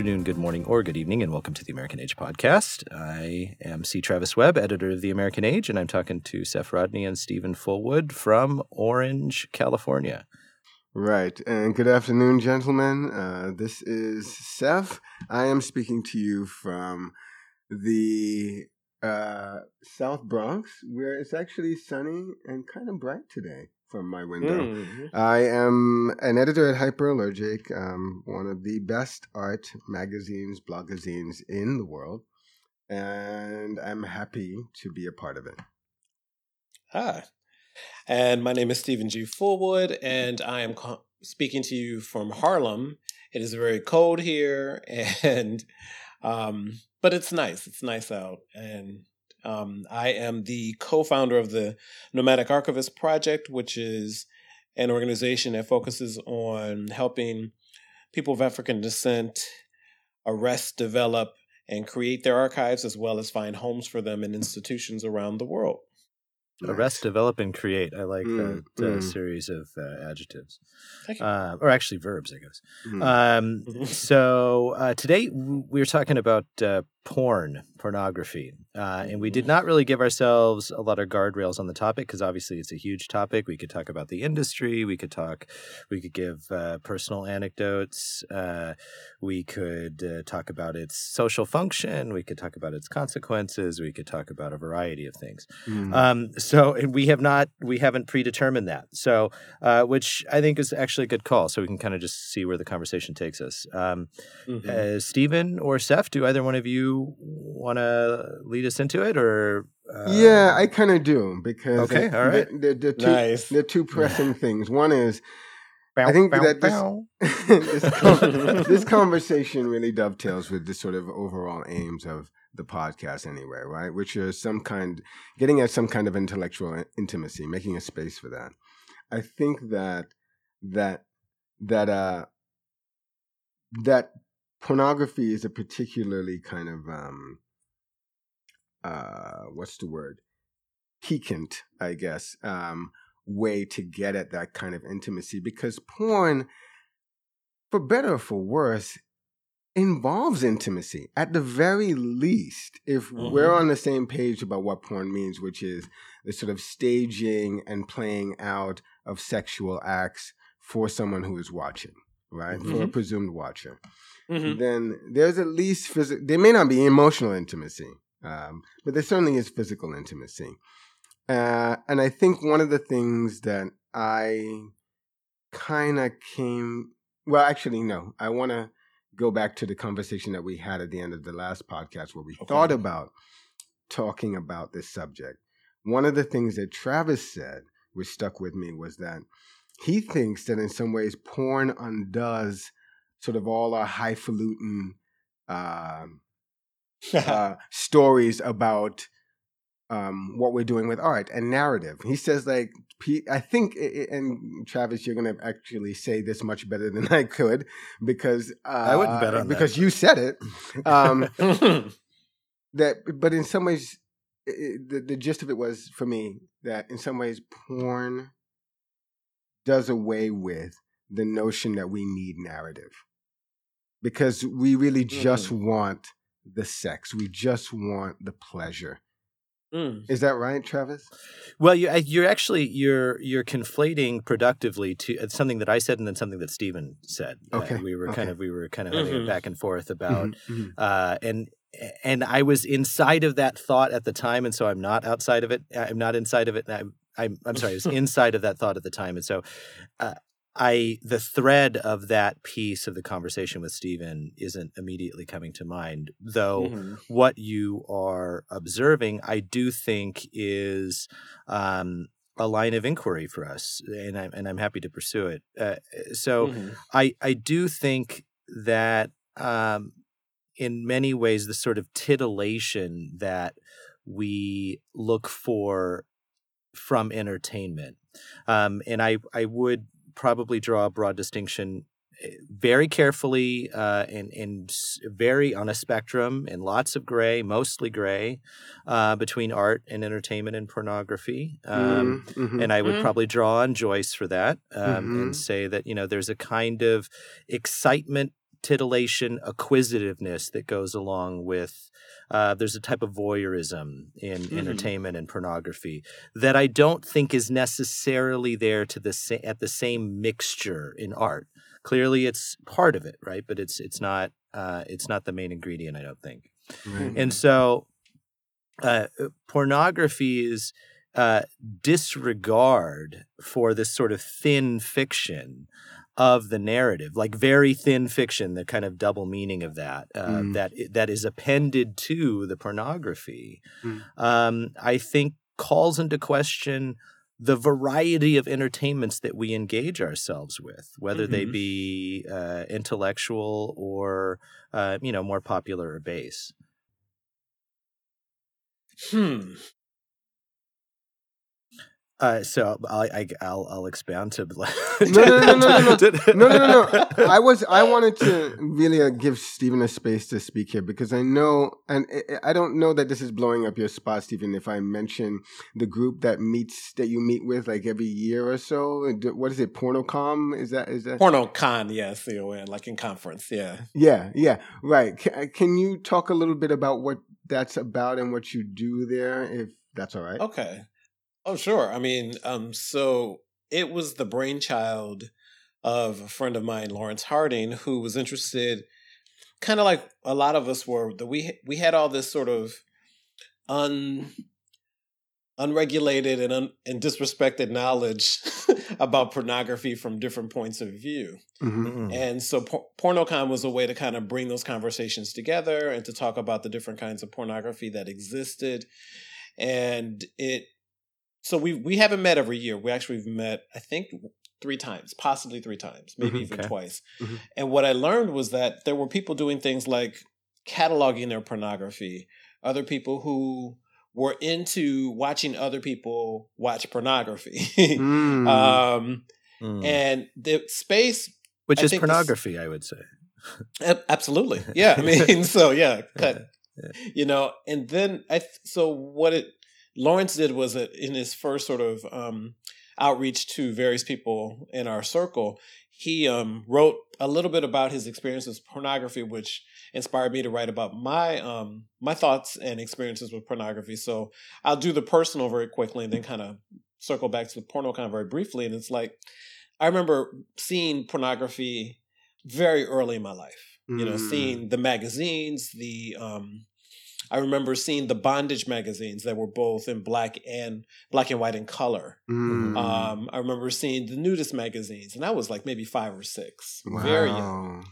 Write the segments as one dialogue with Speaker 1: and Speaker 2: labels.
Speaker 1: Good afternoon, good morning, or good evening, and welcome to the American Age podcast. I am C. Travis Webb, editor of the American Age, and I'm talking to Seph Rodney and Steven Fullwood from Orange, California.
Speaker 2: Right. And good afternoon, gentlemen. Uh, this is Seph. I am speaking to you from the uh, South Bronx, where it's actually sunny and kind of bright today from my window. Mm-hmm. I am an editor at Hyperallergic, um, one of the best art magazines, blogazines in the world, and I'm happy to be a part of it.
Speaker 3: Hi, and my name is Steven G. Fullwood, and I am co- speaking to you from Harlem. It is very cold here, and um, but it's nice. It's nice out, and um, I am the co founder of the Nomadic Archivist Project, which is an organization that focuses on helping people of African descent arrest, develop, and create their archives, as well as find homes for them in institutions around the world.
Speaker 1: Nice. Arrest, develop, and create. I like mm, that uh, mm. series of uh, adjectives, uh, or actually verbs, I guess. Mm. Um, so uh, today we're talking about uh, porn, pornography. Uh, and we did mm-hmm. not really give ourselves a lot of guardrails on the topic because obviously it's a huge topic. We could talk about the industry. We could talk, we could give uh, personal anecdotes. Uh, we could uh, talk about its social function. We could talk about its consequences. We could talk about a variety of things. Mm. Um, so we have not, we haven't predetermined that. So, uh, which I think is actually a good call. So we can kind of just see where the conversation takes us. Um, mm-hmm. Uh, Steven or Seph, do either one of you want to lead us into it, or
Speaker 2: uh... yeah, I kind of do because
Speaker 1: okay, all right.
Speaker 2: The, the, the two, nice. the two pressing things. One is. Bow, I think bow, that this, this, this conversation really dovetails with the sort of overall aims of the podcast anyway, right? Which is some kind, getting at some kind of intellectual intimacy, making a space for that. I think that that that uh that pornography is a particularly kind of um uh what's the word piquant i guess um way to get at that kind of intimacy because porn for better or for worse involves intimacy at the very least if mm-hmm. we're on the same page about what porn means which is the sort of staging and playing out of sexual acts for someone who is watching right mm-hmm. for a mm-hmm. presumed watcher mm-hmm. then there's at least physical. There may not be emotional intimacy, um, but there certainly is physical intimacy. Uh, and I think one of the things that I kind of came. Well, actually, no. I want to go back to the conversation that we had at the end of the last podcast where we okay. thought about talking about this subject. One of the things that Travis said, which stuck with me, was that he thinks that in some ways porn undoes sort of all our highfalutin uh, uh, stories about um, what we're doing with art and narrative. He says, like, I think, and Travis, you're going to actually say this much better than I could because uh, I
Speaker 1: wouldn't bet on
Speaker 2: because that. you said it. Um, that, but in some ways, it, the, the gist of it was for me that in some ways, porn does away with the notion that we need narrative because we really just mm-hmm. want the sex. We just want the pleasure. Mm. Is that right, Travis?
Speaker 1: Well, you, you're actually you're you're conflating productively to uh, something that I said and then something that Steven said.
Speaker 2: Okay,
Speaker 1: uh, we were
Speaker 2: okay.
Speaker 1: kind of we were kind of mm-hmm. having a back and forth about, mm-hmm. mm-hmm. uh, and and I was inside of that thought at the time, and so I'm not outside of it. I'm not inside of it. I'm I'm, I'm sorry, I was inside of that thought at the time, and so uh, I the thread of that piece of the conversation with Steven isn't immediately coming to mind, though mm-hmm. what you are observing, I do think is um, a line of inquiry for us, and I'm and I'm happy to pursue it. Uh, so mm-hmm. I I do think that um, in many ways the sort of titillation that we look for from entertainment, um, and I I would probably draw a broad distinction eh, very carefully uh, and, and very on a spectrum and lots of gray, mostly gray, uh, between art and entertainment and pornography. Um, mm-hmm. mm-hmm. And I would mm-hmm. probably draw on Joyce for that um, mm-hmm. and say that, you know, there's a kind of excitement titillation, acquisitiveness that goes along with. Uh, there's a type of voyeurism in mm-hmm. entertainment and pornography that I don't think is necessarily there to the sa- at the same mixture in art. Clearly, it's part of it, right? But it's it's not uh, it's not the main ingredient. I don't think. Right. And so, uh, pornography is uh, disregard for this sort of thin fiction of the narrative, like very thin fiction, the kind of double meaning of that uh, mm. that that is appended to the pornography, mm. um, I think calls into question the variety of entertainments that we engage ourselves with, whether mm-hmm. they be uh, intellectual or uh, you know more popular or base.
Speaker 3: Hmm.
Speaker 1: Uh, so I, I will I'll expand to
Speaker 2: no no no no no no no no no no. I was I wanted to really uh, give Steven a space to speak here because I know and I don't know that this is blowing up your spot, Steven. If I mention the group that meets that you meet with like every year or so, what is it? Pornocon is that is that
Speaker 3: Pornocon? Yes, yeah, C-O-N, like in conference. Yeah,
Speaker 2: yeah, yeah. Right. Can, uh, can you talk a little bit about what that's about and what you do there, if that's all right?
Speaker 3: Okay. Oh, sure. I mean, um, so it was the brainchild of a friend of mine, Lawrence Harding, who was interested, kind of like a lot of us were. That we we had all this sort of un unregulated and un, and disrespected knowledge about pornography from different points of view. Mm-hmm. And so por- Pornocon was a way to kind of bring those conversations together and to talk about the different kinds of pornography that existed. And it so we we haven't met every year. We actually have met, I think, three times, possibly three times, maybe mm-hmm, even okay. twice. Mm-hmm. And what I learned was that there were people doing things like cataloging their pornography, other people who were into watching other people watch pornography. mm. um, mm. And the space,
Speaker 1: which I is pornography, this, I would say.
Speaker 3: absolutely, yeah. I mean, so yeah, cut. Yeah. You know, and then I. Th- so what it Lawrence did was that in his first sort of um, outreach to various people in our circle, he um, wrote a little bit about his experiences with pornography, which inspired me to write about my um, my thoughts and experiences with pornography. So I'll do the personal very quickly, and then kind of circle back to the Pornocon of very briefly. And it's like I remember seeing pornography very early in my life. You know, mm. seeing the magazines, the um, I remember seeing the bondage magazines that were both in black and black and white and color. Mm. Um, I remember seeing the nudist magazines, and I was like maybe five or six, wow. very young.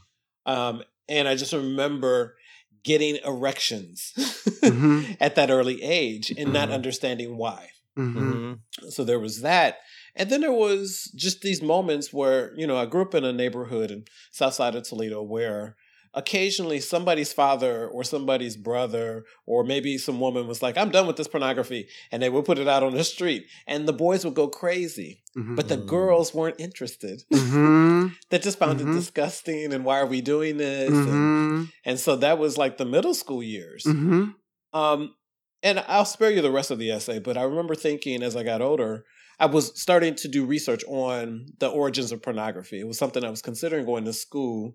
Speaker 3: Um, and I just remember getting erections mm-hmm. at that early age and mm-hmm. not understanding why. Mm-hmm. mm-hmm. So there was that. And then there was just these moments where, you know, I grew up in a neighborhood in South Side of Toledo where occasionally somebody's father or somebody's brother or maybe some woman was like i'm done with this pornography and they would put it out on the street and the boys would go crazy mm-hmm. but the girls weren't interested mm-hmm. they just found mm-hmm. it disgusting and why are we doing this and, mm-hmm. and, so that was like the middle school years mm-hmm. um, and i'll spare you the rest of the essay but i remember thinking as i got older I was starting to do research on the origins of pornography. It was something I was considering going to school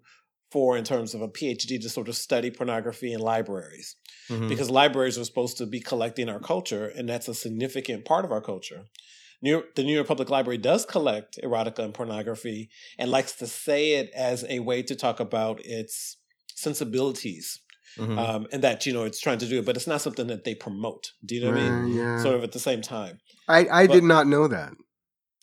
Speaker 3: for in terms of a PhD to sort of study pornography in libraries. Mm-hmm. Because libraries are supposed to be collecting our culture, and that's a significant part of our culture. New York, the New York Public Library does collect erotica and pornography and likes to say it as a way to talk about its sensibilities. Mm-hmm. Um, and that you know it's trying to do it, but it's not something that they promote. Do you know what I mean? Yeah. Sort of at the same time.
Speaker 2: I I but, did not know that.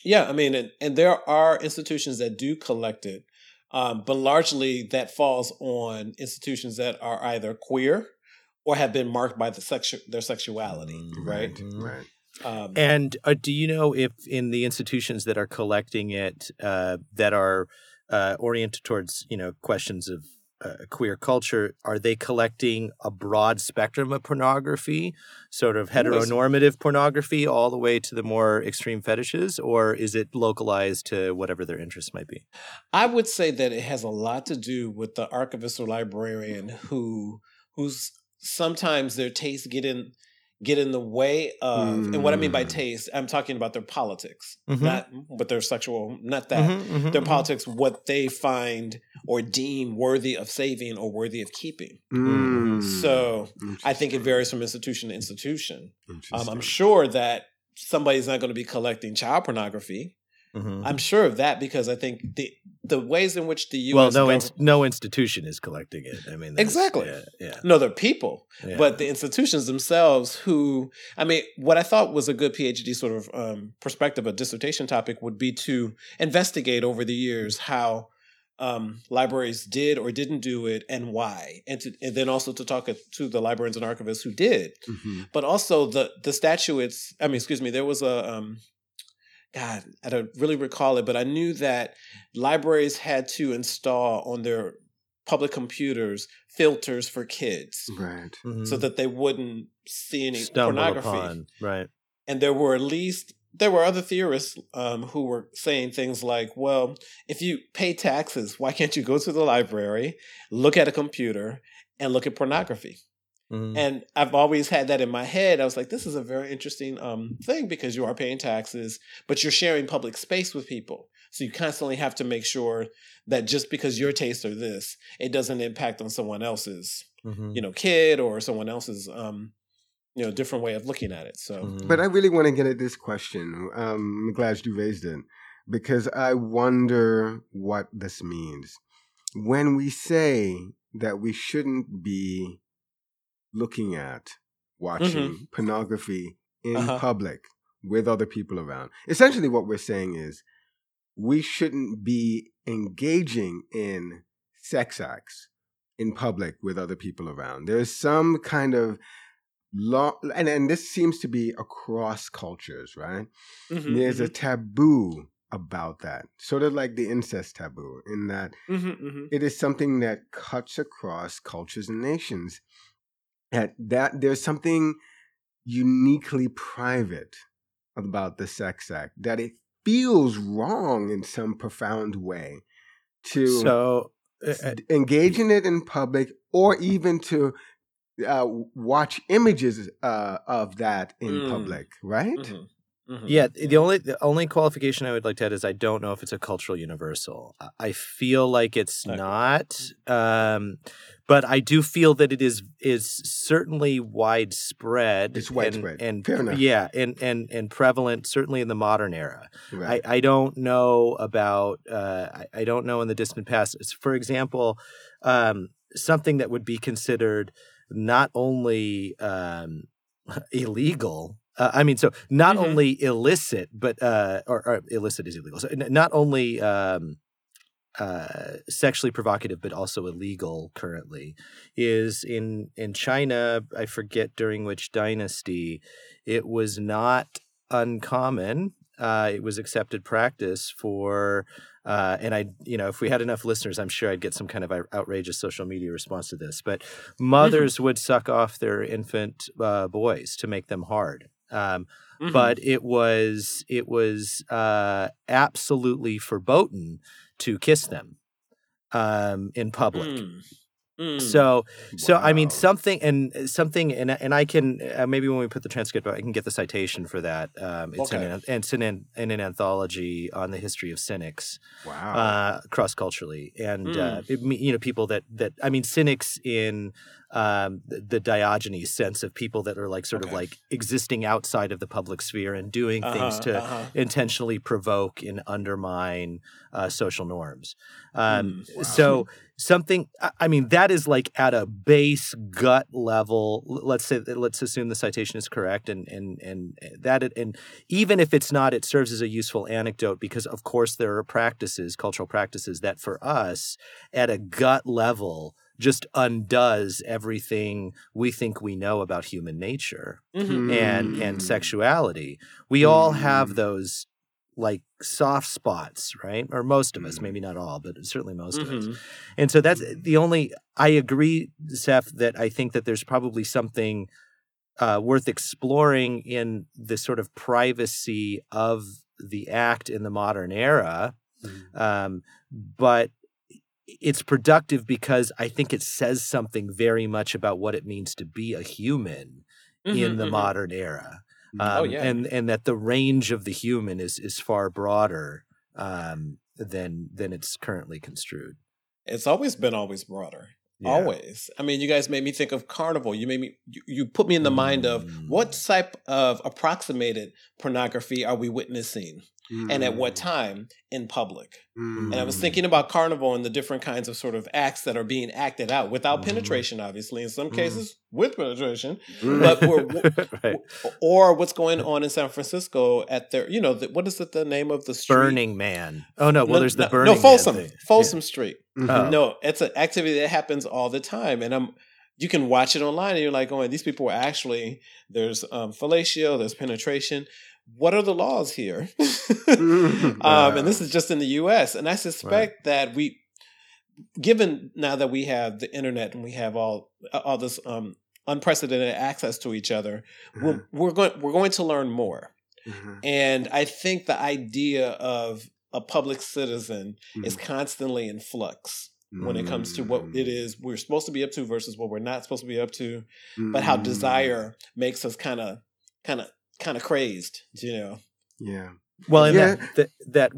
Speaker 3: Yeah, I mean, and, and there are institutions that do collect it, um, but largely that falls on institutions that are either queer or have been marked by the sexu- their sexuality, mm, right?
Speaker 2: Mm-hmm. Right.
Speaker 1: Um, and uh, do you know if in the institutions that are collecting it uh, that are uh, oriented towards you know questions of uh, queer culture, are they collecting a broad spectrum of pornography, sort of heteronormative pornography, all the way to the more extreme fetishes, or is it localized to whatever their interests might be?
Speaker 3: I would say that it has a lot to do with the archivist or librarian who, who's sometimes their tastes get in get in the way of mm. and what i mean by
Speaker 2: Mm.
Speaker 3: taste i'm talking about their politics
Speaker 1: Mhm.
Speaker 3: not but their sexual not that
Speaker 1: Mhm, mhm,
Speaker 3: their
Speaker 1: mhm.
Speaker 3: politics what they find or deem worthy of saving or worthy of keeping
Speaker 2: Mm.
Speaker 3: so i think it varies from institution to institution um, i'm sure that somebody's not going to be collecting child pornography
Speaker 1: Mhm.
Speaker 3: i'm sure of that because i think the the ways in which the us
Speaker 1: well, no, no institution is collecting it. I mean,
Speaker 3: Exactly.
Speaker 1: Yeah, yeah,
Speaker 3: no they're people
Speaker 1: yeah.
Speaker 3: but the institutions themselves who i mean what i thought was a good phd sort of um, perspective a dissertation topic would be to investigate over the years how um, libraries did or didn't do it and why and, to, and then also to talk to the librarians and archivists who did
Speaker 2: Mhm.
Speaker 3: but also the the statutes i mean excuse me there was a um, god i don't really recall it but i knew that libraries had to install on their public computers filters for kids
Speaker 2: Right.
Speaker 1: Mhm.
Speaker 3: so that they wouldn't see any
Speaker 1: stumble
Speaker 3: pornography.
Speaker 1: upon right.
Speaker 3: And there were at least there were other theorists um, who were saying things like, "Well, if you pay taxes, why can't you go to the library, look at a computer, and look at pornography?"
Speaker 1: Mhm.
Speaker 3: And I've always had that in my head. I was like, "This is a very interesting um, thing because you are paying taxes, but you're sharing public space with people." So you constantly have to make sure that just because your tastes are this, it doesn't impact on someone else's
Speaker 1: Mhm.
Speaker 3: you know kid or someone else's um you know different way of looking at it so
Speaker 1: Mhm.
Speaker 2: But I really want to get at this question. Um, I'm glad you raised it because I wonder what this means. When we say that we shouldn't be looking at, watching pornography in
Speaker 3: Uh-huh.
Speaker 2: public with other people around, essentially what we're saying is we shouldn't be engaging in sex acts in public with other people around. There's some kind of law, and, and this seems to be across cultures, right?
Speaker 3: Mhm,
Speaker 2: There's a
Speaker 3: mhm,
Speaker 2: taboo about that, sort of like the incest taboo, in that
Speaker 3: mhm, mhm.
Speaker 2: it is something that cuts across cultures and nations. That that there's something uniquely private about the sex act that it feels wrong in some profound way to
Speaker 1: so uh,
Speaker 2: engage in it in public or even to uh, watch images uh, of that in
Speaker 3: Mm.
Speaker 2: public, right?
Speaker 3: Mhm, mhm.
Speaker 1: Yeah, the only the only qualification I would like to add is I don't know if it's a cultural universal. I- feel like it's
Speaker 3: Okay.
Speaker 1: not, um, but I do feel that it is is certainly widespread.
Speaker 2: It's
Speaker 1: and-
Speaker 2: widespread.
Speaker 1: and,
Speaker 2: Fair enough.
Speaker 1: yeah, and and and prevalent certainly in the modern era.
Speaker 2: Right.
Speaker 1: I, I don't know about uh, I, I don't know in the distant past. For example, um, something that would be considered not only um, illegal. Uh, I mean, so not
Speaker 3: Mhm.
Speaker 1: only illicit, but uh, or, or illicit is illegal. So not only um, uh, sexually provocative, but also illegal currently is in in China. I forget during which dynasty it was not uncommon. Uh, it was accepted practice for, uh, and I, you know, if we had enough listeners, I'm sure I'd get some kind of outrageous social media response to this. But mothers would suck off their infant uh, boys to make them hard. Um,
Speaker 3: Mhm.
Speaker 1: but it was it was uh, absolutely verboten to kiss them um, in public.
Speaker 3: Mm, mm.
Speaker 1: So so I mean something and uh, something and and I can uh, maybe when we put the transcript out, I can get the citation for that. Um, it's in an, it's in an, in an anthology on the history of cynics
Speaker 2: wow.
Speaker 1: uh, cross culturally, and uh,
Speaker 3: Mm.
Speaker 1: it, you know people that that I mean cynics in um, the, the Diogenes sense of people that are like sort of like existing outside of the public sphere and doing things
Speaker 3: Uh-huh,
Speaker 1: to
Speaker 3: uh-huh.
Speaker 1: intentionally provoke and undermine uh, social norms. Um,
Speaker 3: Mm, wow.
Speaker 1: So something, I- I mean, that is like at a base gut level. Let's say, let's assume the citation is correct, and and and that, it, and even if it's not, it serves as a useful anecdote because, of course, there are practices, cultural practices that for us at a gut level just undoes everything we think we know about human nature
Speaker 3: Mhm.
Speaker 1: and and
Speaker 2: Mm.
Speaker 1: sexuality. We all have
Speaker 2: Mm.
Speaker 1: those like soft spots, right? Or most of us,
Speaker 2: Mm.
Speaker 1: maybe not all, but certainly most of us.
Speaker 3: Mhm.
Speaker 1: And so that's the only. I agree, Seph, that I think that there's probably something uh, worth exploring in the sort of privacy of the act in the modern era.
Speaker 2: Mm.
Speaker 1: Um, but it's productive because I think it says something very much about what it means to be a human mm-hmm, in the mm-hmm. modern era.
Speaker 3: Oh, um, oh yeah,
Speaker 1: and and that the range of the human is is far broader um, than than it's currently construed.
Speaker 3: It's always been always broader. Yeah. Always. I mean, you guys made me think of carnival. You made me. You, you put me in the mm. mind of what mm. type of approximated pornography are we witnessing? Mm. and at what mm. time in public. Mm. And I was mm. thinking about carnival and the different kinds of sort of acts that are being acted out without mm. penetration, obviously, in some mm. cases with penetration, but right. or what's going on in San Francisco at their, you know, the, what is it, the name of the street?
Speaker 1: Burning Man. Oh no, well, no, there's the no, Burning
Speaker 3: No, Folsom, Folsom yeah. Street. Mm-hmm. Oh. No, it's an activity that happens all the time, and I'm you can watch it online and you're like going, these people are actually there's um, fellatio, there's penetration, what are the laws here? um, and this is just in the U.S. And I suspect right. that we, given now that we have the internet and we have all all this um, unprecedented access to each other, mm-hmm. we're, we're going we're going to learn more. Mm-hmm. And I think the idea of a public citizen mm-hmm. is constantly in flux when it comes to what it mm. we're supposed to be up to versus what we're not supposed to be up to, but how mm. desire makes us kind of kind of kind of crazed, you know.
Speaker 2: Yeah.
Speaker 1: Well, and yeah. that, that,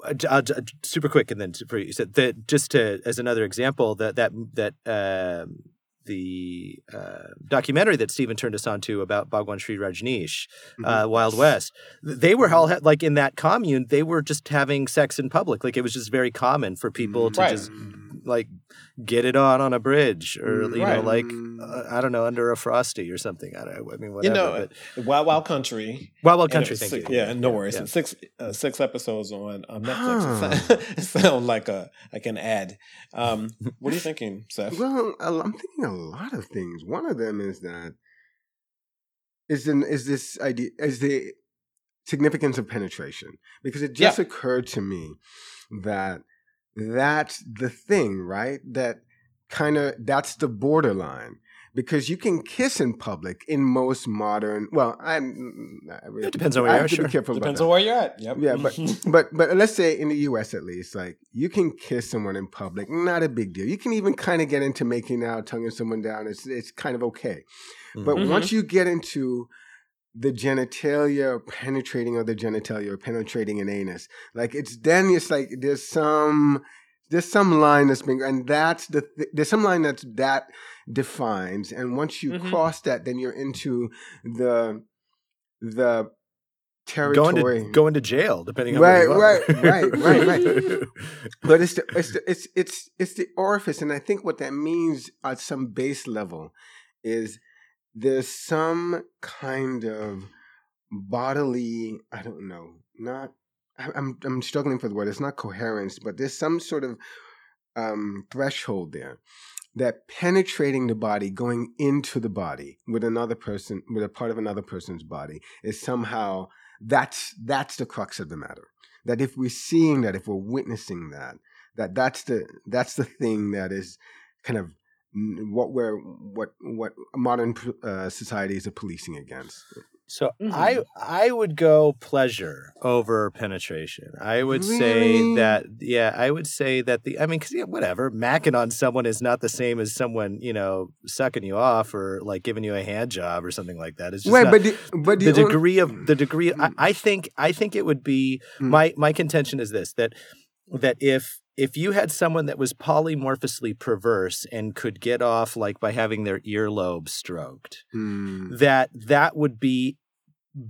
Speaker 1: that uh, uh, super quick, and then for you said that just to as another example that that that um, the uh, documentary that Steven turned us on to about Bhagwan Shree Rajneesh, mm-hmm. uh, Wild West, they were all like in that commune, they were just having sex in public. Like it was just very common for people to right. just like get it on on a bridge or you right. know like uh, I don't know under a frosty or something. I don't. I mean whatever.
Speaker 3: You know,
Speaker 1: but,
Speaker 3: Wild Wild Country.
Speaker 1: Wild Wild Country. Thank
Speaker 3: six,
Speaker 1: you.
Speaker 3: Yeah, no worries. Yeah. Six uh, six episodes on um, Netflix. Huh. it sounds like a like an ad. Um, what are you thinking, Seph?
Speaker 2: Well, I'm thinking a lot of things. One of them is that is in, is this idea is the significance of penetration because it just yeah. occurred to me that that's the thing, right? That kind of that's the borderline because you can kiss in public in most modern. Well, I'm.
Speaker 1: It depends on where you are. Sure.
Speaker 3: Depends on where you're at. Yep.
Speaker 2: Yeah, but but but let's say in the U.S. at least, like you can kiss someone in public, not a big deal. You can even kind of get into making out, tonguing someone down. It's it's kind of okay. Mm-hmm. But once you get into the genitalia penetrating of the genitalia or penetrating an anus. Like it's then it's like there's some there's some line that's being and that's the th- there's some line that's that defines. And once you mm-hmm. cross that then you're into the the territory
Speaker 1: going to, going to jail depending on
Speaker 2: right right right right right. But it's the, it's the, it's it's it's the orifice. And i think what that means at some base level is there's some kind of bodily i don't know not i'm i'm struggling for the word it's not coherence but there's some sort of um, threshold there that penetrating the body going into the body with another person with a part of another person's body is somehow that's that's the crux of the matter. That if we're seeing that if we're witnessing that that that's the that's the thing that is kind of what we're what what modern uh, societies are policing against.
Speaker 1: So mm-hmm. I I would go pleasure over penetration. I would really? say that yeah, I would say that the I mean cuz yeah, whatever, macking on someone is not the same as someone, you know, sucking you off or like giving you a hand job or something like that. It's just not,
Speaker 2: but the, but
Speaker 1: the, the degree of the degree I, I, think I think it would be mm. my my contention is this that that if if you had someone that was polymorphously perverse and could get off like by having their earlobe stroked mm. that that would be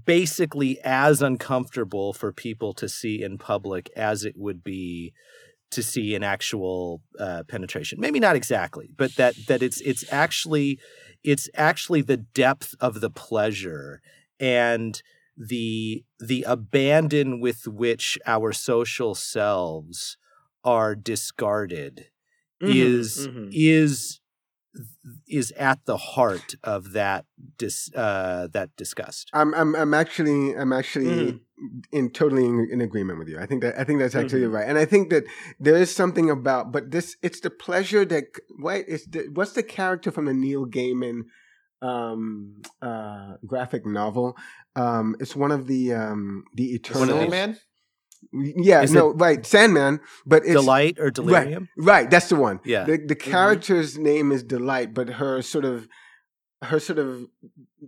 Speaker 1: basically as uncomfortable for people to see in public as it would be to see an actual uh, penetration maybe not exactly but that that it's it's actually it's actually the depth of the pleasure and the the abandon with which our social selves are discarded mm-hmm, is mm-hmm. is is at the heart of that dis, uh, that disgust.
Speaker 2: I'm I'm I'm actually I'm actually mm-hmm. in totally in, in, agreement with you. I think that I think that's actually mm-hmm. right, and I think that there is something about, but this it's the pleasure that right. It's the, what's the character from the Neil Gaiman um uh graphic novel um it's one of the um the eternal
Speaker 3: man
Speaker 2: yeah, Is no, right, Sandman, but it's
Speaker 1: Delight or Delirium.
Speaker 2: Right, right that's the one.
Speaker 1: Yeah,
Speaker 2: the, the mm-hmm. character's mm-hmm. name is Delight, but her sort of her sort of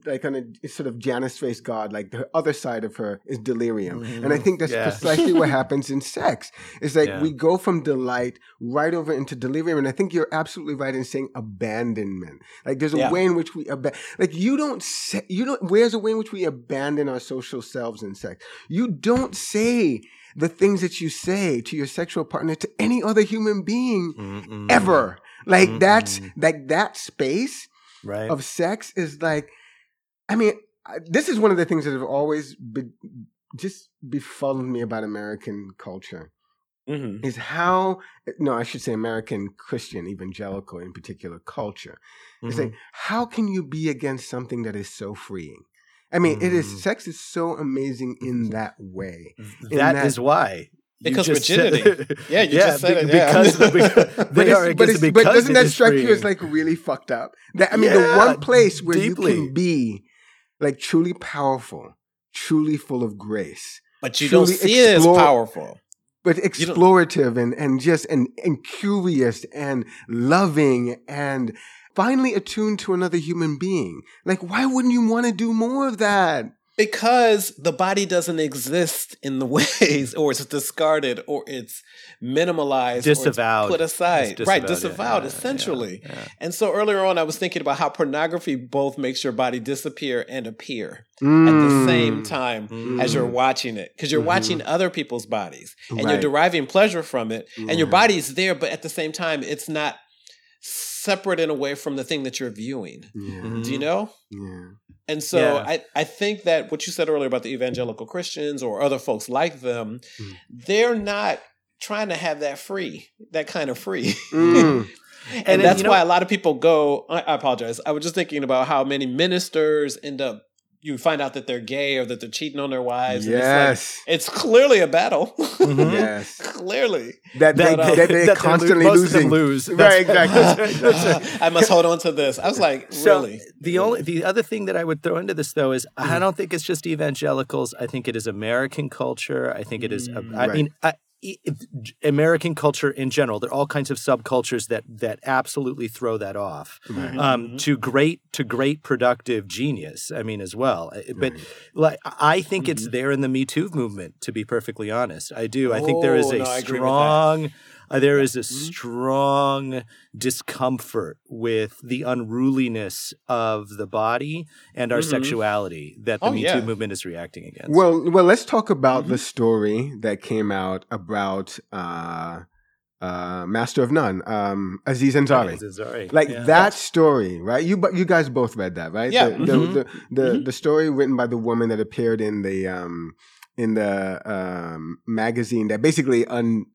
Speaker 2: like on a sort of Janus face god, like the other side of her is delirium. Mm-hmm. And I think that's yeah. precisely what happens in sex. It's like yeah. we go from delight right over into delirium. And I think you're absolutely right in saying abandonment. Like there's a yeah. way in which we ab- like you don't say you don't where's a way in which we abandon our social selves in sex. You don't say the things that you say to your sexual partner to any other human being Mm-mm. ever. Like Mm-mm. that's like that space right. of sex is like, I mean, this is one of the things that have always be, just befuddled me about American culture. Mm-hmm. Is how no, I should say American Christian evangelical in particular culture. Mm-hmm. Is like how can you be against something that is so freeing? I mean, mm. it is mm. sex is so amazing in mm-hmm. that way.
Speaker 1: In that, that is why
Speaker 3: because rigidity. yeah, you yeah, just said it. Yeah. Because,
Speaker 2: because they are but, but doesn't that strike you as like really fucked up? That I mean, yeah, the one place where deeply. you can be like truly powerful, truly full of grace,
Speaker 3: but you don't see explore, it as powerful.
Speaker 2: But explorative and and just and and curious and loving and finally attuned to another human being. Like, why wouldn't you want to do more of that?
Speaker 3: because the body doesn't exist in the ways or it's discarded or it's minimalized
Speaker 1: disavowed
Speaker 3: put aside disavowed, right disavowed yeah, essentially yeah, yeah. and so earlier on i was thinking about how pornography both makes your body disappear and appear mm. at the same mm. time mm. as you're mm. watching it because you're mm-hmm. watching other people's bodies and right. you're deriving pleasure from it and your body's there but at the same time it's not separate and away from the thing that you're viewing. Yeah. Mm-hmm. Do you know? Yeah. And so yeah. I, I think that what you said earlier about the evangelical Christians or other folks like them, mm. they're not trying to have that free, that kind of free. Mm. and, and, that's you know, why a lot of people go. I, I apologize. I was just thinking about how many ministers end up you find out that they're gay or that they're cheating on their wives.
Speaker 2: Yes,
Speaker 3: it's, like, it's, clearly a battle. Mm-hmm. yes, clearly
Speaker 2: that they, but, um, that they're that constantly they're, losing.
Speaker 1: lose
Speaker 2: right, exactly.
Speaker 3: I must hold on to this. I was like, so really.
Speaker 1: The only the other thing that I would throw into this though is mm. I don't think it's just evangelicals. I think it is American culture. I think it is. Mm, I right. mean, I, American culture in general. There are all kinds of subcultures that that absolutely throw that off right. um, mm-hmm. to great to great productive genius. I mean, as well. But right. like, I think mm-hmm. it's there in the Me Too movement. To be perfectly honest, I do. I think there is oh, a no, strong uh, there is a mm-hmm. strong discomfort with the unruliness of the body and our mm-hmm. sexuality that the oh, Me Too movement is reacting against.
Speaker 2: Well, well, let's talk about mm-hmm. the story that came out about. Uh, uh, Master of None, um, Aziz Ansari. Ansari. Like yeah. that story, right? You you guys both read that, right?
Speaker 3: Yeah.
Speaker 2: The the, mm-hmm. the, the, mm-hmm. the, story written by the woman that appeared in the um, in the um, magazine that basically un,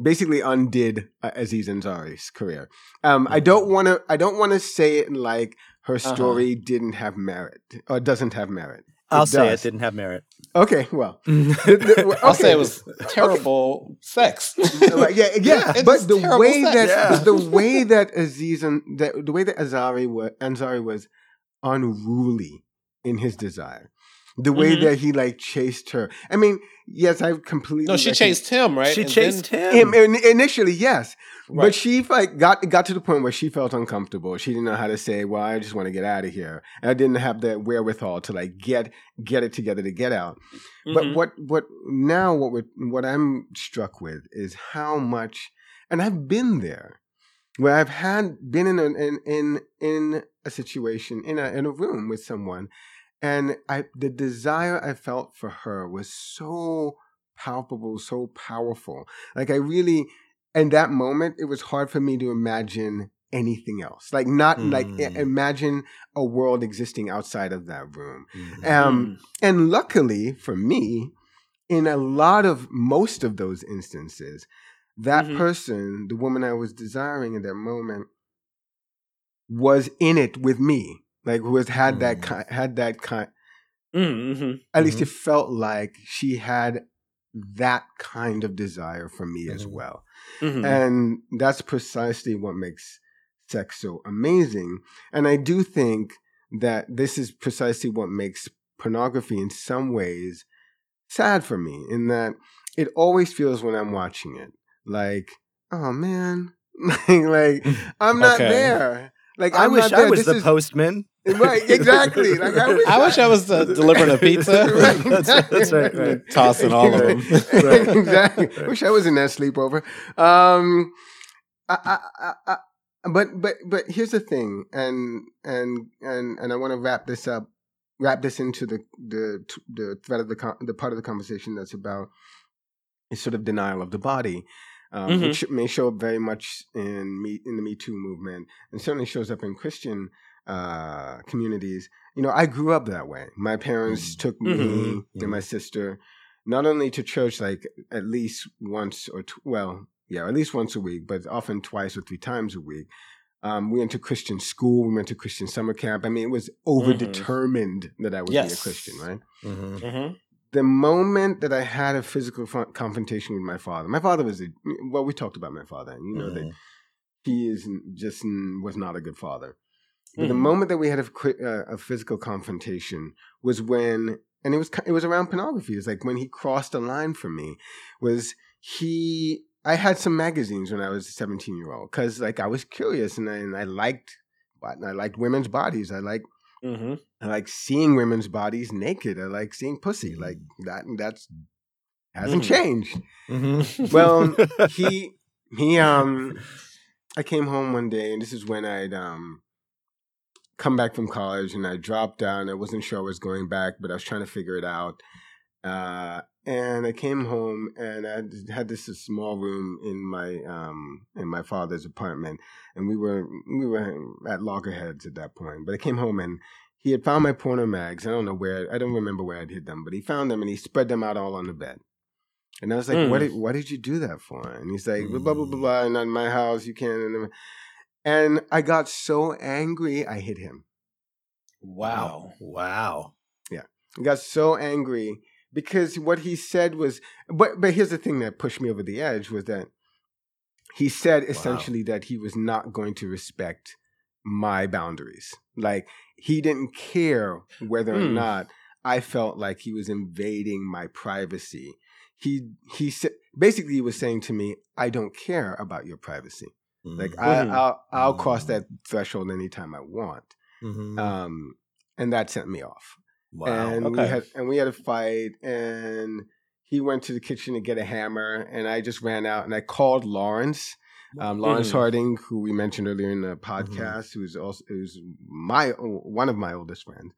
Speaker 2: basically undid uh, Aziz Ansari's career. Um, I don't want to. I don't want to say it like her uh-huh. story uh-huh. didn't have merit or doesn't have merit.
Speaker 1: It I'll does. say it didn't have merit.
Speaker 2: Okay, well,
Speaker 3: okay. I'll say it was terrible okay. sex.
Speaker 2: yeah, yeah, yeah but the way sex. that yeah. the way that Aziz and the, the way that Azari was, Ansari was unruly in his desire the way mm-hmm. that he like chased her. I mean, yes, I completely.
Speaker 3: No, she chased him, right?
Speaker 1: She and chased him.
Speaker 2: him. Initially, yes, right. but she like got got to the point where she felt uncomfortable. She didn't know how to say, "Well, I just want to get out of here," and I didn't have the wherewithal to like get get it together to get out. Mm-hmm. But what what now what we what I'm struck with is how much, and I've been there where I've had been in a, in in in a situation in a in a room with someone and I the desire I felt for her was so palpable, so powerful. Like I really in that moment it was hard for me to imagine anything else. Like not mm. like imagine a world existing outside of that room. Mm. Um and luckily for me in a lot of most of those instances that mm-hmm. person, the woman I was desiring in that moment was in it with me like who has had mm. that kind, had that kind. Mm-hmm. At least mm-hmm. it felt like she had that kind of desire for me mm-hmm. as well, mm-hmm. and that's precisely what makes sex so amazing. And I do think that this is precisely what makes pornography in some ways sad for me in that it always feels when I'm watching it like, oh man, like I'm not okay. there. Like
Speaker 1: I
Speaker 2: I'm
Speaker 1: wish I was this the is, postman.
Speaker 2: Right, exactly. Like I wish
Speaker 3: I wish I was uh, delivering a pizza.
Speaker 2: Right,
Speaker 1: That's that's right, right.
Speaker 3: Tossing all of them.
Speaker 2: Right, exactly. Wish I was in that sleepover. Um, I, I, I, I, but but but here's the thing, and and and and I want to wrap this up, wrap this into the the the thread of the con- the part of the conversation that's about is sort of denial of the body. Um,
Speaker 3: Mhm.
Speaker 2: Which may show up very much in me in the Me Too movement, and certainly shows up in Christian uh, communities. You know, I grew up that way. My parents
Speaker 1: Mhm.
Speaker 2: took me
Speaker 1: Mhm.
Speaker 2: and my sister not only to church like at least once or tw- well, yeah, at least once a week, but often twice or three times a week. Um, we went to Christian school. We went to Christian summer camp. I mean, it was overdetermined that I would be a Christian, right?
Speaker 1: Mhm.
Speaker 3: Mhm.
Speaker 2: the moment that I had a physical fo- confrontation with my father, my father was a, well, we talked about my father, and you know that
Speaker 1: Mhm.
Speaker 2: he is just was not a good father. But the
Speaker 3: Mhm.
Speaker 2: moment that we had a, uh, a physical confrontation was when, and it was it was around pornography. It's like when he crossed a line for me. Was he? I had some magazines when I was a seventeen year old because like I was curious and I, and I liked what I liked women's bodies. I like
Speaker 3: Mhm.
Speaker 2: I like seeing women's bodies naked. I like seeing pussy. Like that. That's hasn't
Speaker 3: Mhm.
Speaker 2: changed.
Speaker 1: Mhm.
Speaker 2: Well, he he um I came home one day and this is when I'd um come back from college and I dropped down. I wasn't sure I was going back, but I was trying to figure it out. Uh and I came home and I had this small room in my um in my father's apartment and we were we were at loggerheads at that point. But I came home and he had found my porno mags. I don't know where I don't remember where I'd hid them, but he found them and he spread them out all on the bed. And I was like,
Speaker 3: Mm.
Speaker 2: "What? Did, what did you do that for?" And he's like, "Blah blah blah
Speaker 1: Mm.
Speaker 2: blah." And on my house, you can't. And, I got so angry, I hit him.
Speaker 3: Wow.
Speaker 1: Wow. Yeah.
Speaker 2: I got so angry because what he said was. But but here's the thing that pushed me over the edge was that he said essentially that he was not going to respect my boundaries. Like he didn't care whether or
Speaker 3: Hmm.
Speaker 2: not I felt like he was invading my privacy. He he said basically he was saying to me, "I don't care about your privacy. Like
Speaker 1: Mhm.
Speaker 2: I,
Speaker 3: Mhm.
Speaker 2: I'll I'll cross
Speaker 1: Mm.
Speaker 2: that threshold anytime I want."
Speaker 1: Mhm.
Speaker 2: Um, and that sent me off.
Speaker 1: wow.
Speaker 2: And we had and we had a fight, and he went to the kitchen to get a hammer, and I just ran out and I called Lawrence. Um, Lawrence
Speaker 3: Mhm.
Speaker 2: Harding, who we mentioned earlier in the podcast, who's also who's my one of my oldest friends,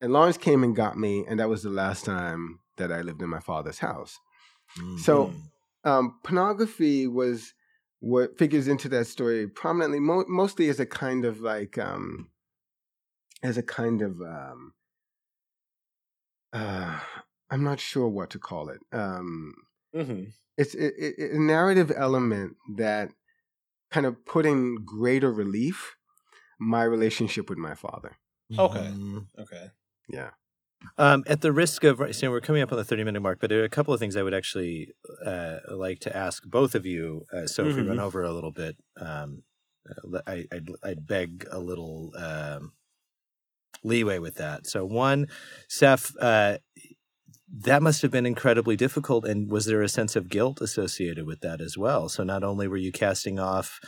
Speaker 2: and Lawrence came and got me, and that was the last time that I lived in my father's house. So,
Speaker 1: Mhm.
Speaker 2: um, pornography was what figures into that story prominently, mo- mostly as a kind of like, um, as a kind of, um, uh, I'm not sure what to call it. Um,
Speaker 3: Mhm.
Speaker 2: it's it, it, a narrative element that kind of put in greater relief my relationship with my father.
Speaker 3: Okay.
Speaker 1: Mhm.
Speaker 3: Okay.
Speaker 2: Yeah.
Speaker 1: Um, at the risk of, so we're coming up on the 30 minute mark, but there are a couple of things I would actually uh, like to ask both of you. Uh, so if we run
Speaker 3: Mhm.
Speaker 1: over a little bit, um, uh, I, I'd, I'd beg a little um, leeway with that. So, one, Seph, uh, that must have been incredibly difficult. And was there a sense of guilt associated with that as well? So, not only were you casting off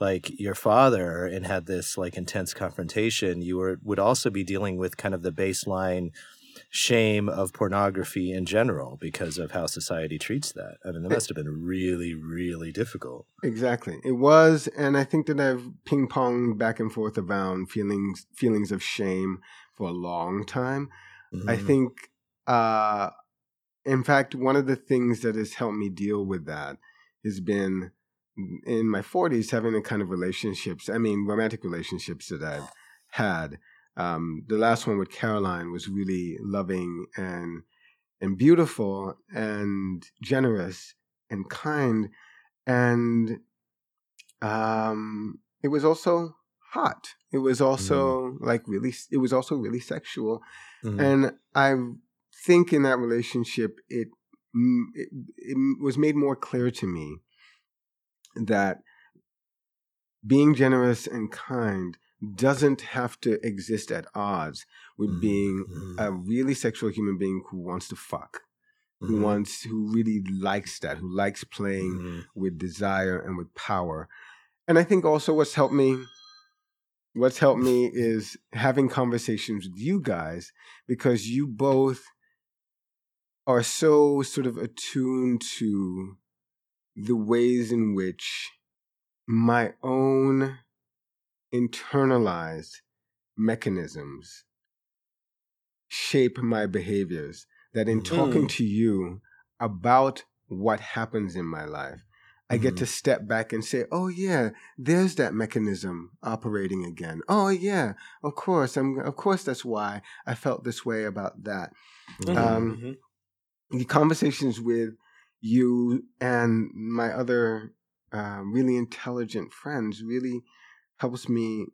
Speaker 1: like your father and had this like intense confrontation, you were would also be dealing with kind of the baseline shame of pornography in general because of how society treats that. I mean, that must have been really, really difficult.
Speaker 2: Exactly. It was, and I think that I've ping ponged back and forth around feelings feelings of shame for a long time. I
Speaker 1: Mhm.
Speaker 2: think, uh, in fact, one of the things that has helped me deal with that has been in my 40s having the kind of relationships, I mean, romantic relationships that I've had. Um, the last one with Caroline was really loving and and beautiful and generous and kind and um, it was also hot. It was also like really. It was also really sexual,
Speaker 1: Mhm.
Speaker 2: and I think in that relationship, it, it it was made more clear to me that being generous and kind doesn't have to exist at odds with
Speaker 1: Mhm.
Speaker 2: being
Speaker 1: Mhm.
Speaker 2: a really sexual human being who wants to fuck, who
Speaker 1: Mhm.
Speaker 2: wants, who really likes that, who likes playing
Speaker 1: Mhm.
Speaker 2: with desire and with power. And I think also what's helped me what's helped me is having conversations with you guys because you both are so sort of attuned to the ways in which my own internalized mechanisms shape my behaviors. That in talking mm. to you about what happens in my life, I get to mm-hmm. step back and say, "Oh yeah, there's that mechanism operating again. Oh yeah, of course. I'm of course that's why I felt this way about that." Mm-hmm. Um, mm-hmm. The conversations with you and my other uh, really intelligent friends really helps me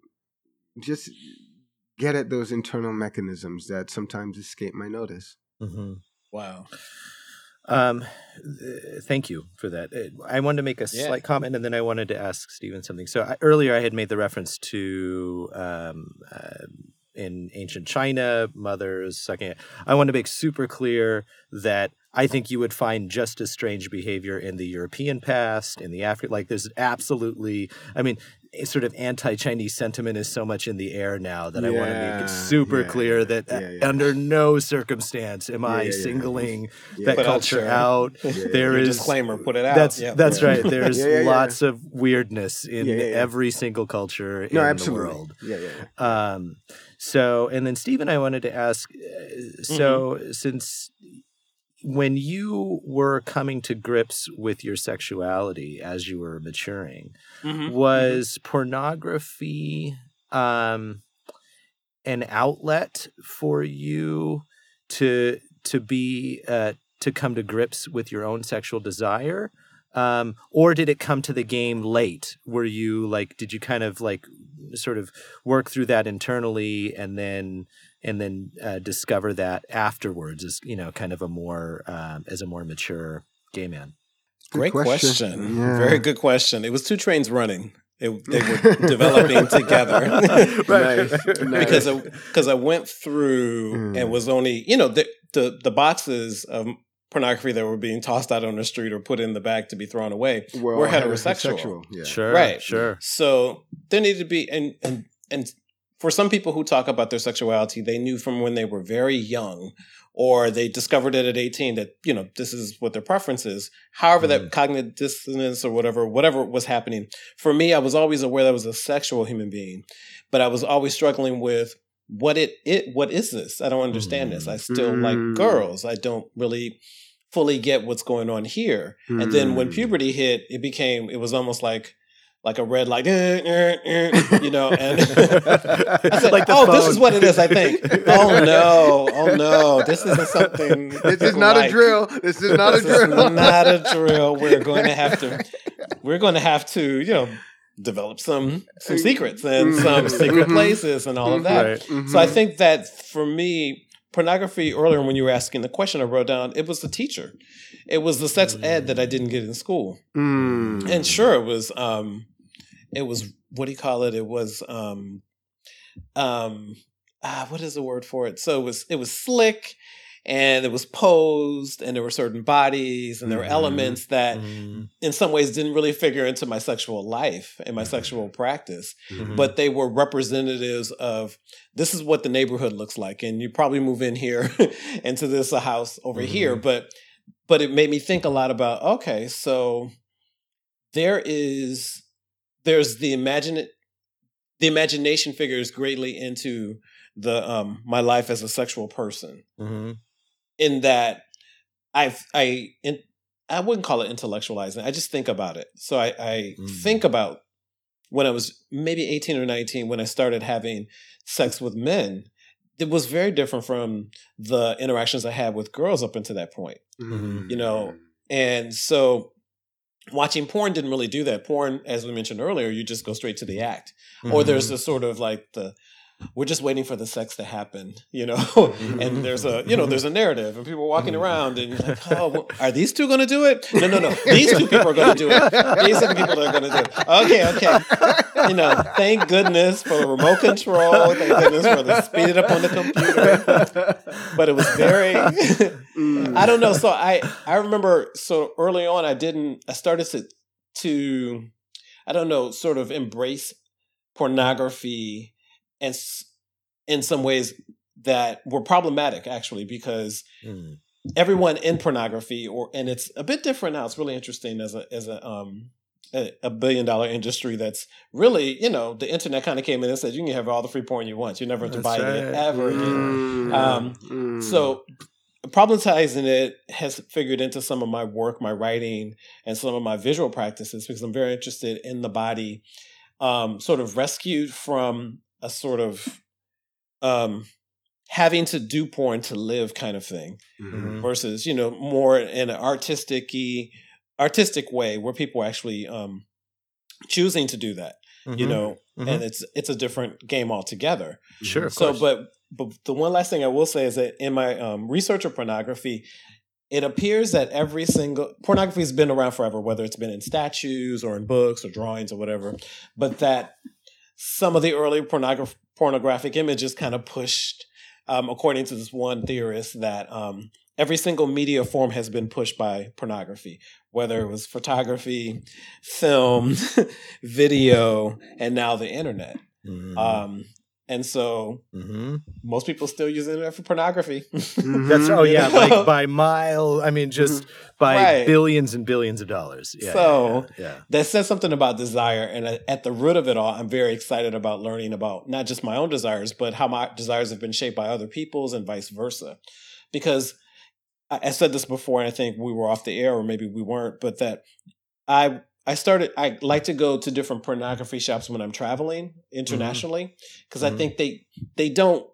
Speaker 2: just get at those internal mechanisms that sometimes escape my notice.
Speaker 3: Mm-hmm. Wow.
Speaker 1: Um, thank you for that. Uh, I wanted to make a yeah. slight comment, and then I wanted to ask Steven something. So I, earlier, I had made the reference to um, uh, in ancient China, mothers sucking. I want to make super clear that I think you would find just as strange behavior in the European past, in the African. Like, there's absolutely. I mean, sort of anti-Chinese sentiment is so much in the air now that yeah, I want to make it super yeah, clear that yeah, under no circumstance am I singling that put culture out. There is
Speaker 3: disclaimer, put it out.
Speaker 1: That's that's right. There's lots of weirdness in every single culture no, in absolutely. the world.
Speaker 2: Yeah, yeah. Um,
Speaker 1: so, and then Steven, I wanted to ask. Uh, so, mm-hmm. since when you were coming to grips with your sexuality as you were maturing, mm-hmm. mm-hmm. was mm-hmm. pornography um, an outlet for you to to be uh, to come to grips with your own sexual desire? Um, or did it come to the game late? Were you like, did you kind of like sort of work through that internally and then and then uh, discover that afterwards as you know kind of a more um, as a more mature gay man
Speaker 3: great question, question. Yeah. very good question it was two trains running it, they were developing together right. because I, because I went through mm. and was only you know the, the the boxes of pornography that were being tossed out on the street or put in the bag to be thrown away well, were heterosexual. heterosexual.
Speaker 1: Yeah. Sure,
Speaker 3: right,
Speaker 1: sure.
Speaker 3: So there needed to be and and and for some people who talk about their sexuality, they knew from when they were very young or they discovered it at 18 that, you know, this is what their preference is. However, mm. that cognitive dissonance or whatever, whatever was happening. For me, I was always aware that I was a sexual human being, but I was always struggling with what it, it what is this? I don't understand mm. this. I still mm. like girls. I don't really fully get what's going on here. And then when mm. puberty hit, it became, it was almost like, like a red light, eh, eh, eh, you know, and I said, like "Oh, phone. this is what it is." I think. Oh no! Oh no! This isn't something.
Speaker 2: This is not like. a drill. This is not
Speaker 3: this
Speaker 2: a drill.
Speaker 3: not a drill. We're going to have to. We're going to have to, you know, develop some some secrets and mm-hmm. some secret mm-hmm. places and all of that. Right. Mm-hmm. So I think that for me, pornography earlier when you were asking the question I wrote down, it was the teacher. It was the sex ed that I didn't get in school. Mm. And sure, it was um, it was what do you call it? It was um um ah, what is the word for it? So it was it was slick and it was posed and there were certain bodies and there were mm-hmm. elements that mm-hmm. in some ways didn't really figure into my sexual life and my mm-hmm. sexual practice mm-hmm. but they were representatives of this is what the neighborhood looks like and you probably move in here into this house over here mm-hmm. but but it made me think a lot about okay so there is there's the imagine the imagination figures greatly into the um my life as a sexual person mm-hmm. in that i i in, i wouldn't call it intellectualizing i just think about it so i i mm. think about when i was maybe 18 or 19 when i started having sex with men it was very different from the interactions i had with girls up until that point mm-hmm. you know and so watching porn didn't really do that. Porn, as we mentioned earlier, you just go straight to the act, mm-hmm. or there's this sort of like the we're just waiting for the sex to happen, you know. Mm-hmm. and there's a, you know, there's a narrative, and people are walking mm-hmm. around, and you're like, oh, well, are these two going to do it? No, no, no. These two people are going to do it. These are the people that are going to do it. Okay, okay. You know, thank goodness for the remote control. Thank goodness for the speed it up on the computer. But it was very, I don't know. So I, I remember, so early on, I didn't. I started to, to, I don't know, sort of embrace pornography and in some ways that were problematic actually because mm. everyone in pornography or and it's a bit different now it's really interesting as a as a um a, a billion dollar industry that's really you know the internet kind of came in and said you can have all the free porn you want you're never dividing right. it ever again mm. um, mm. so problematizing it has figured into some of my work my writing and some of my visual practices because i'm very interested in the body um, sort of rescued from a sort of um, having to do porn to live kind of thing mm-hmm. versus you know more in an artistic artistic way where people are actually um, choosing to do that mm-hmm. you know mm-hmm. and it's it's a different game altogether
Speaker 1: sure
Speaker 3: so but but the one last thing i will say is that in my um, research of pornography it appears that every single pornography has been around forever whether it's been in statues or in books or drawings or whatever but that some of the early pornograph- pornographic images kind of pushed um, according to this one theorist, that um, every single media form has been pushed by pornography, whether it was photography, film, video, and now the internet. Mm-hmm. Um, and so mm-hmm. most people still use it for pornography.
Speaker 1: Mm-hmm. That's oh yeah, like by mile. I mean, just mm-hmm. by right. billions and billions of dollars.
Speaker 3: Yeah, so yeah, yeah, that says something about desire, and at the root of it all, I'm very excited about learning about not just my own desires, but how my desires have been shaped by other people's, and vice versa. Because I said this before, and I think we were off the air, or maybe we weren't, but that I I started. I like to go to different pornography shops when I'm traveling mm-hmm. internationally because mm-hmm. I think they they don't.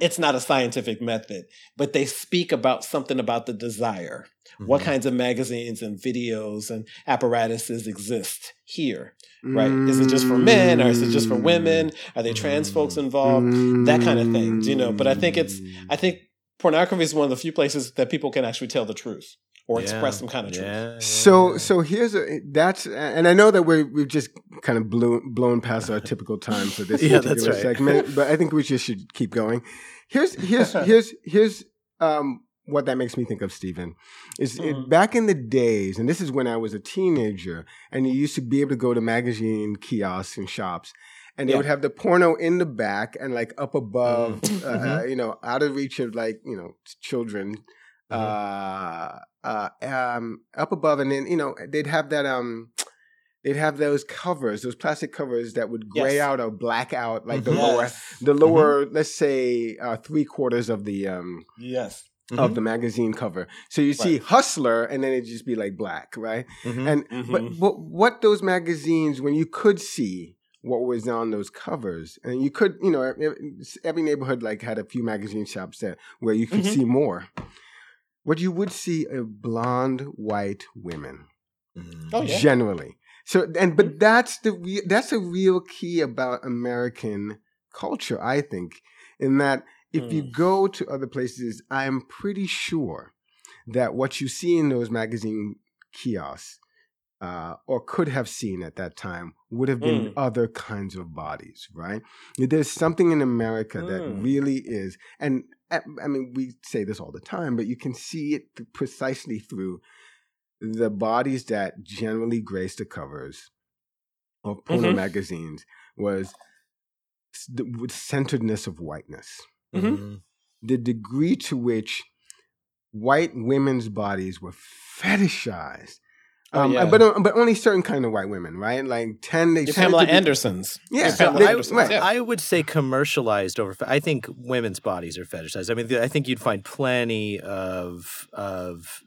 Speaker 3: It's not a scientific method, but they speak about something about the desire. Mm-hmm. What kinds of magazines and videos and apparatuses exist here? Right? Mm-hmm. Is it just for men or is it just for women? Are there trans folks mm-hmm. involved? That kind of thing, you know. But I think it's. I think pornography is one of the few places that people can actually tell the truth or yeah. express some kind of truth. Yeah,
Speaker 2: so, so here's a that's, and I know that we we've just kind of blew, blown past our typical time for this yeah, particular right. segment, but I think we just should keep going. Here's here's here's here's um, what that makes me think of, Steven, is mm. it, back in the days, and this is when I was a teenager, and you used to be able to go to magazine kiosks and shops, and they yeah. would have the porno in the back and like up above, mm. uh, mm-hmm. you know, out of reach of like you know children. Mm-hmm. Uh, uh, um, up above, and then you know they'd have that um, they'd have those covers, those plastic covers that would gray yes. out or black out, like mm-hmm. the lower, the lower, mm-hmm. let's say uh, three quarters of the um,
Speaker 3: yes
Speaker 2: of mm-hmm. the magazine cover. So you see right. Hustler, and then it just be like black, right? Mm-hmm. And but, mm-hmm. but what those magazines when you could see what was on those covers, and you could, you know, every neighborhood like had a few magazine shops there where you could mm-hmm. see more what you would see are blonde white women. Mm-hmm. Oh, yeah. Generally. So and but mm-hmm. that's the re- that's a real key about American culture, I think, in that if mm. you go to other places, I'm pretty sure that what you see in those magazine kiosks uh, or could have seen at that time would have been mm. other kinds of bodies, right? There's something in America mm. that really is, and I mean, we say this all the time, but you can see it precisely through the bodies that generally grace the covers of porno mm-hmm. magazines was the centeredness of whiteness. Mm-hmm. mm-hmm. The degree to which white women's bodies were fetishized Oh, um, yeah. but uh, but only certain kind of white women, right? Like ten, they
Speaker 3: Pamela be, Andersons.
Speaker 2: Yeah,
Speaker 1: Pamela they, Andersons. Right. Yeah. I would say commercialized over. I think women's bodies are fetishized. I mean, I think you'd find plenty of of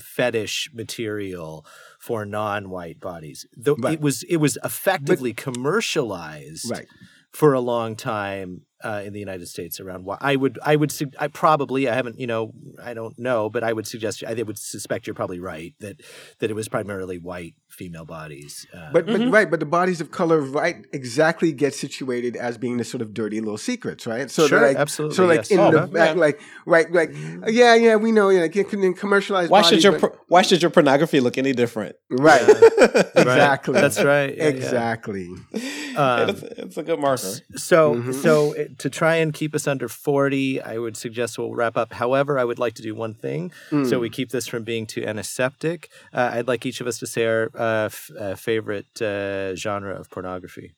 Speaker 1: fetish material for non-white bodies. Though right. it was it was effectively but, commercialized.
Speaker 2: Right
Speaker 1: for a long time uh, in the United States around why I would I would I probably I haven't you know I don't know but I would suggest I would suspect you're probably right that that it was primarily white female bodies.
Speaker 2: Uh, but but mm-hmm. right, but the bodies of color right exactly get situated as being the sort of dirty little secrets, right?
Speaker 1: So sure, like, absolutely.
Speaker 2: So like
Speaker 1: yes.
Speaker 2: in oh, the back, yeah. like right, like yeah, yeah, we know, yeah, like commercialized.
Speaker 3: Why
Speaker 2: bodies,
Speaker 3: should your but, why should your pornography look any different?
Speaker 2: Right, exactly.
Speaker 1: That's right.
Speaker 2: Yeah, exactly.
Speaker 3: Um, it's, it's, a good marker.
Speaker 1: So mm-hmm. so to try and keep us under forty, I would suggest we'll wrap up. However, I would like to do one thing mm. so we keep this from being too antiseptic. Uh, I'd like each of us to say our uh, f- uh, favorite uh, genre of pornography?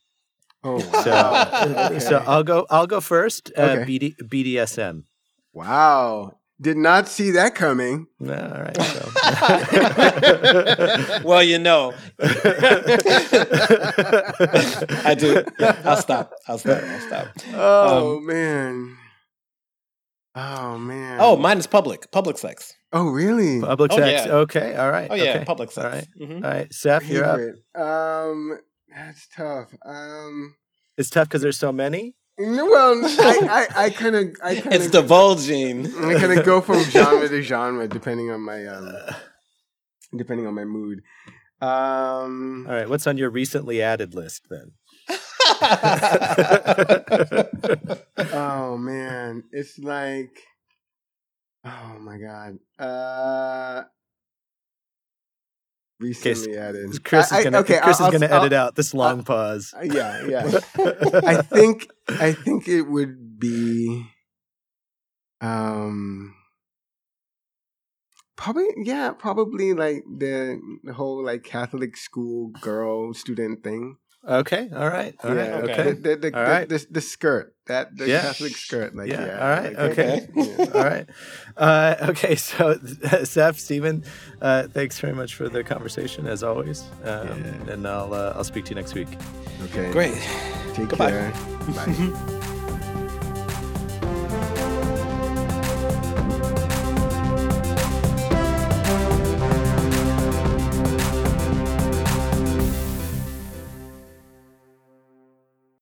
Speaker 2: Oh
Speaker 1: So,
Speaker 2: wow.
Speaker 1: so
Speaker 2: Okay.
Speaker 1: I'll go. I'll go first. Uh,
Speaker 2: Okay.
Speaker 1: BD, BDSM.
Speaker 2: wow. Did not see that coming.
Speaker 1: No, all right. So.
Speaker 3: well, you know, I do. Yeah, I'll stop. I'll stop. I'll stop.
Speaker 2: Oh
Speaker 3: Um,
Speaker 2: man. Oh man.
Speaker 3: Oh, mine is public. Public sex.
Speaker 2: Oh really?
Speaker 1: Public
Speaker 3: Oh,
Speaker 1: sex.
Speaker 3: yeah.
Speaker 1: Okay. All right.
Speaker 3: Oh yeah,
Speaker 1: okay.
Speaker 3: public sex.
Speaker 1: All right.
Speaker 3: Mhm.
Speaker 1: All right. Seph, you're up.
Speaker 2: Um, that's tough. Um,
Speaker 1: It's tough because there's so many.
Speaker 2: no, well, I, I, I kind of, I kind
Speaker 3: It's divulging.
Speaker 2: I kind of go from genre to genre depending on my, um, depending on my mood. Um,
Speaker 1: All right. What's on your recently added list then?
Speaker 2: oh man, it's like, oh my god. Uh, recently added.
Speaker 1: Chris
Speaker 2: I-
Speaker 1: is gonna.
Speaker 2: okay,
Speaker 1: Chris
Speaker 2: I'll-
Speaker 1: is gonna
Speaker 2: I'll-
Speaker 1: edit out this long pause.
Speaker 2: Uh, yeah, yeah. I think I think it would be um probably yeah, probably like the, the whole like Catholic school girl student thing.
Speaker 1: Okay. All right. All right.
Speaker 2: yeah,
Speaker 3: okay.
Speaker 1: Okay.
Speaker 2: The, the, the,
Speaker 1: All
Speaker 2: the- the, the skirt. That the
Speaker 1: Yeah.
Speaker 2: Catholic skirt. Like
Speaker 1: Yeah,
Speaker 2: yeah.
Speaker 1: all right,
Speaker 2: like,
Speaker 1: okay.
Speaker 2: yeah.
Speaker 1: All right. Uh, okay. So, Seph, Steven, uh, thanks very much for the conversation as always. Um,
Speaker 2: Yeah.
Speaker 1: And I'll uh, I'll speak to you next week.
Speaker 2: Okay.
Speaker 3: Great.
Speaker 2: Take
Speaker 3: Goodbye.
Speaker 2: care. Bye.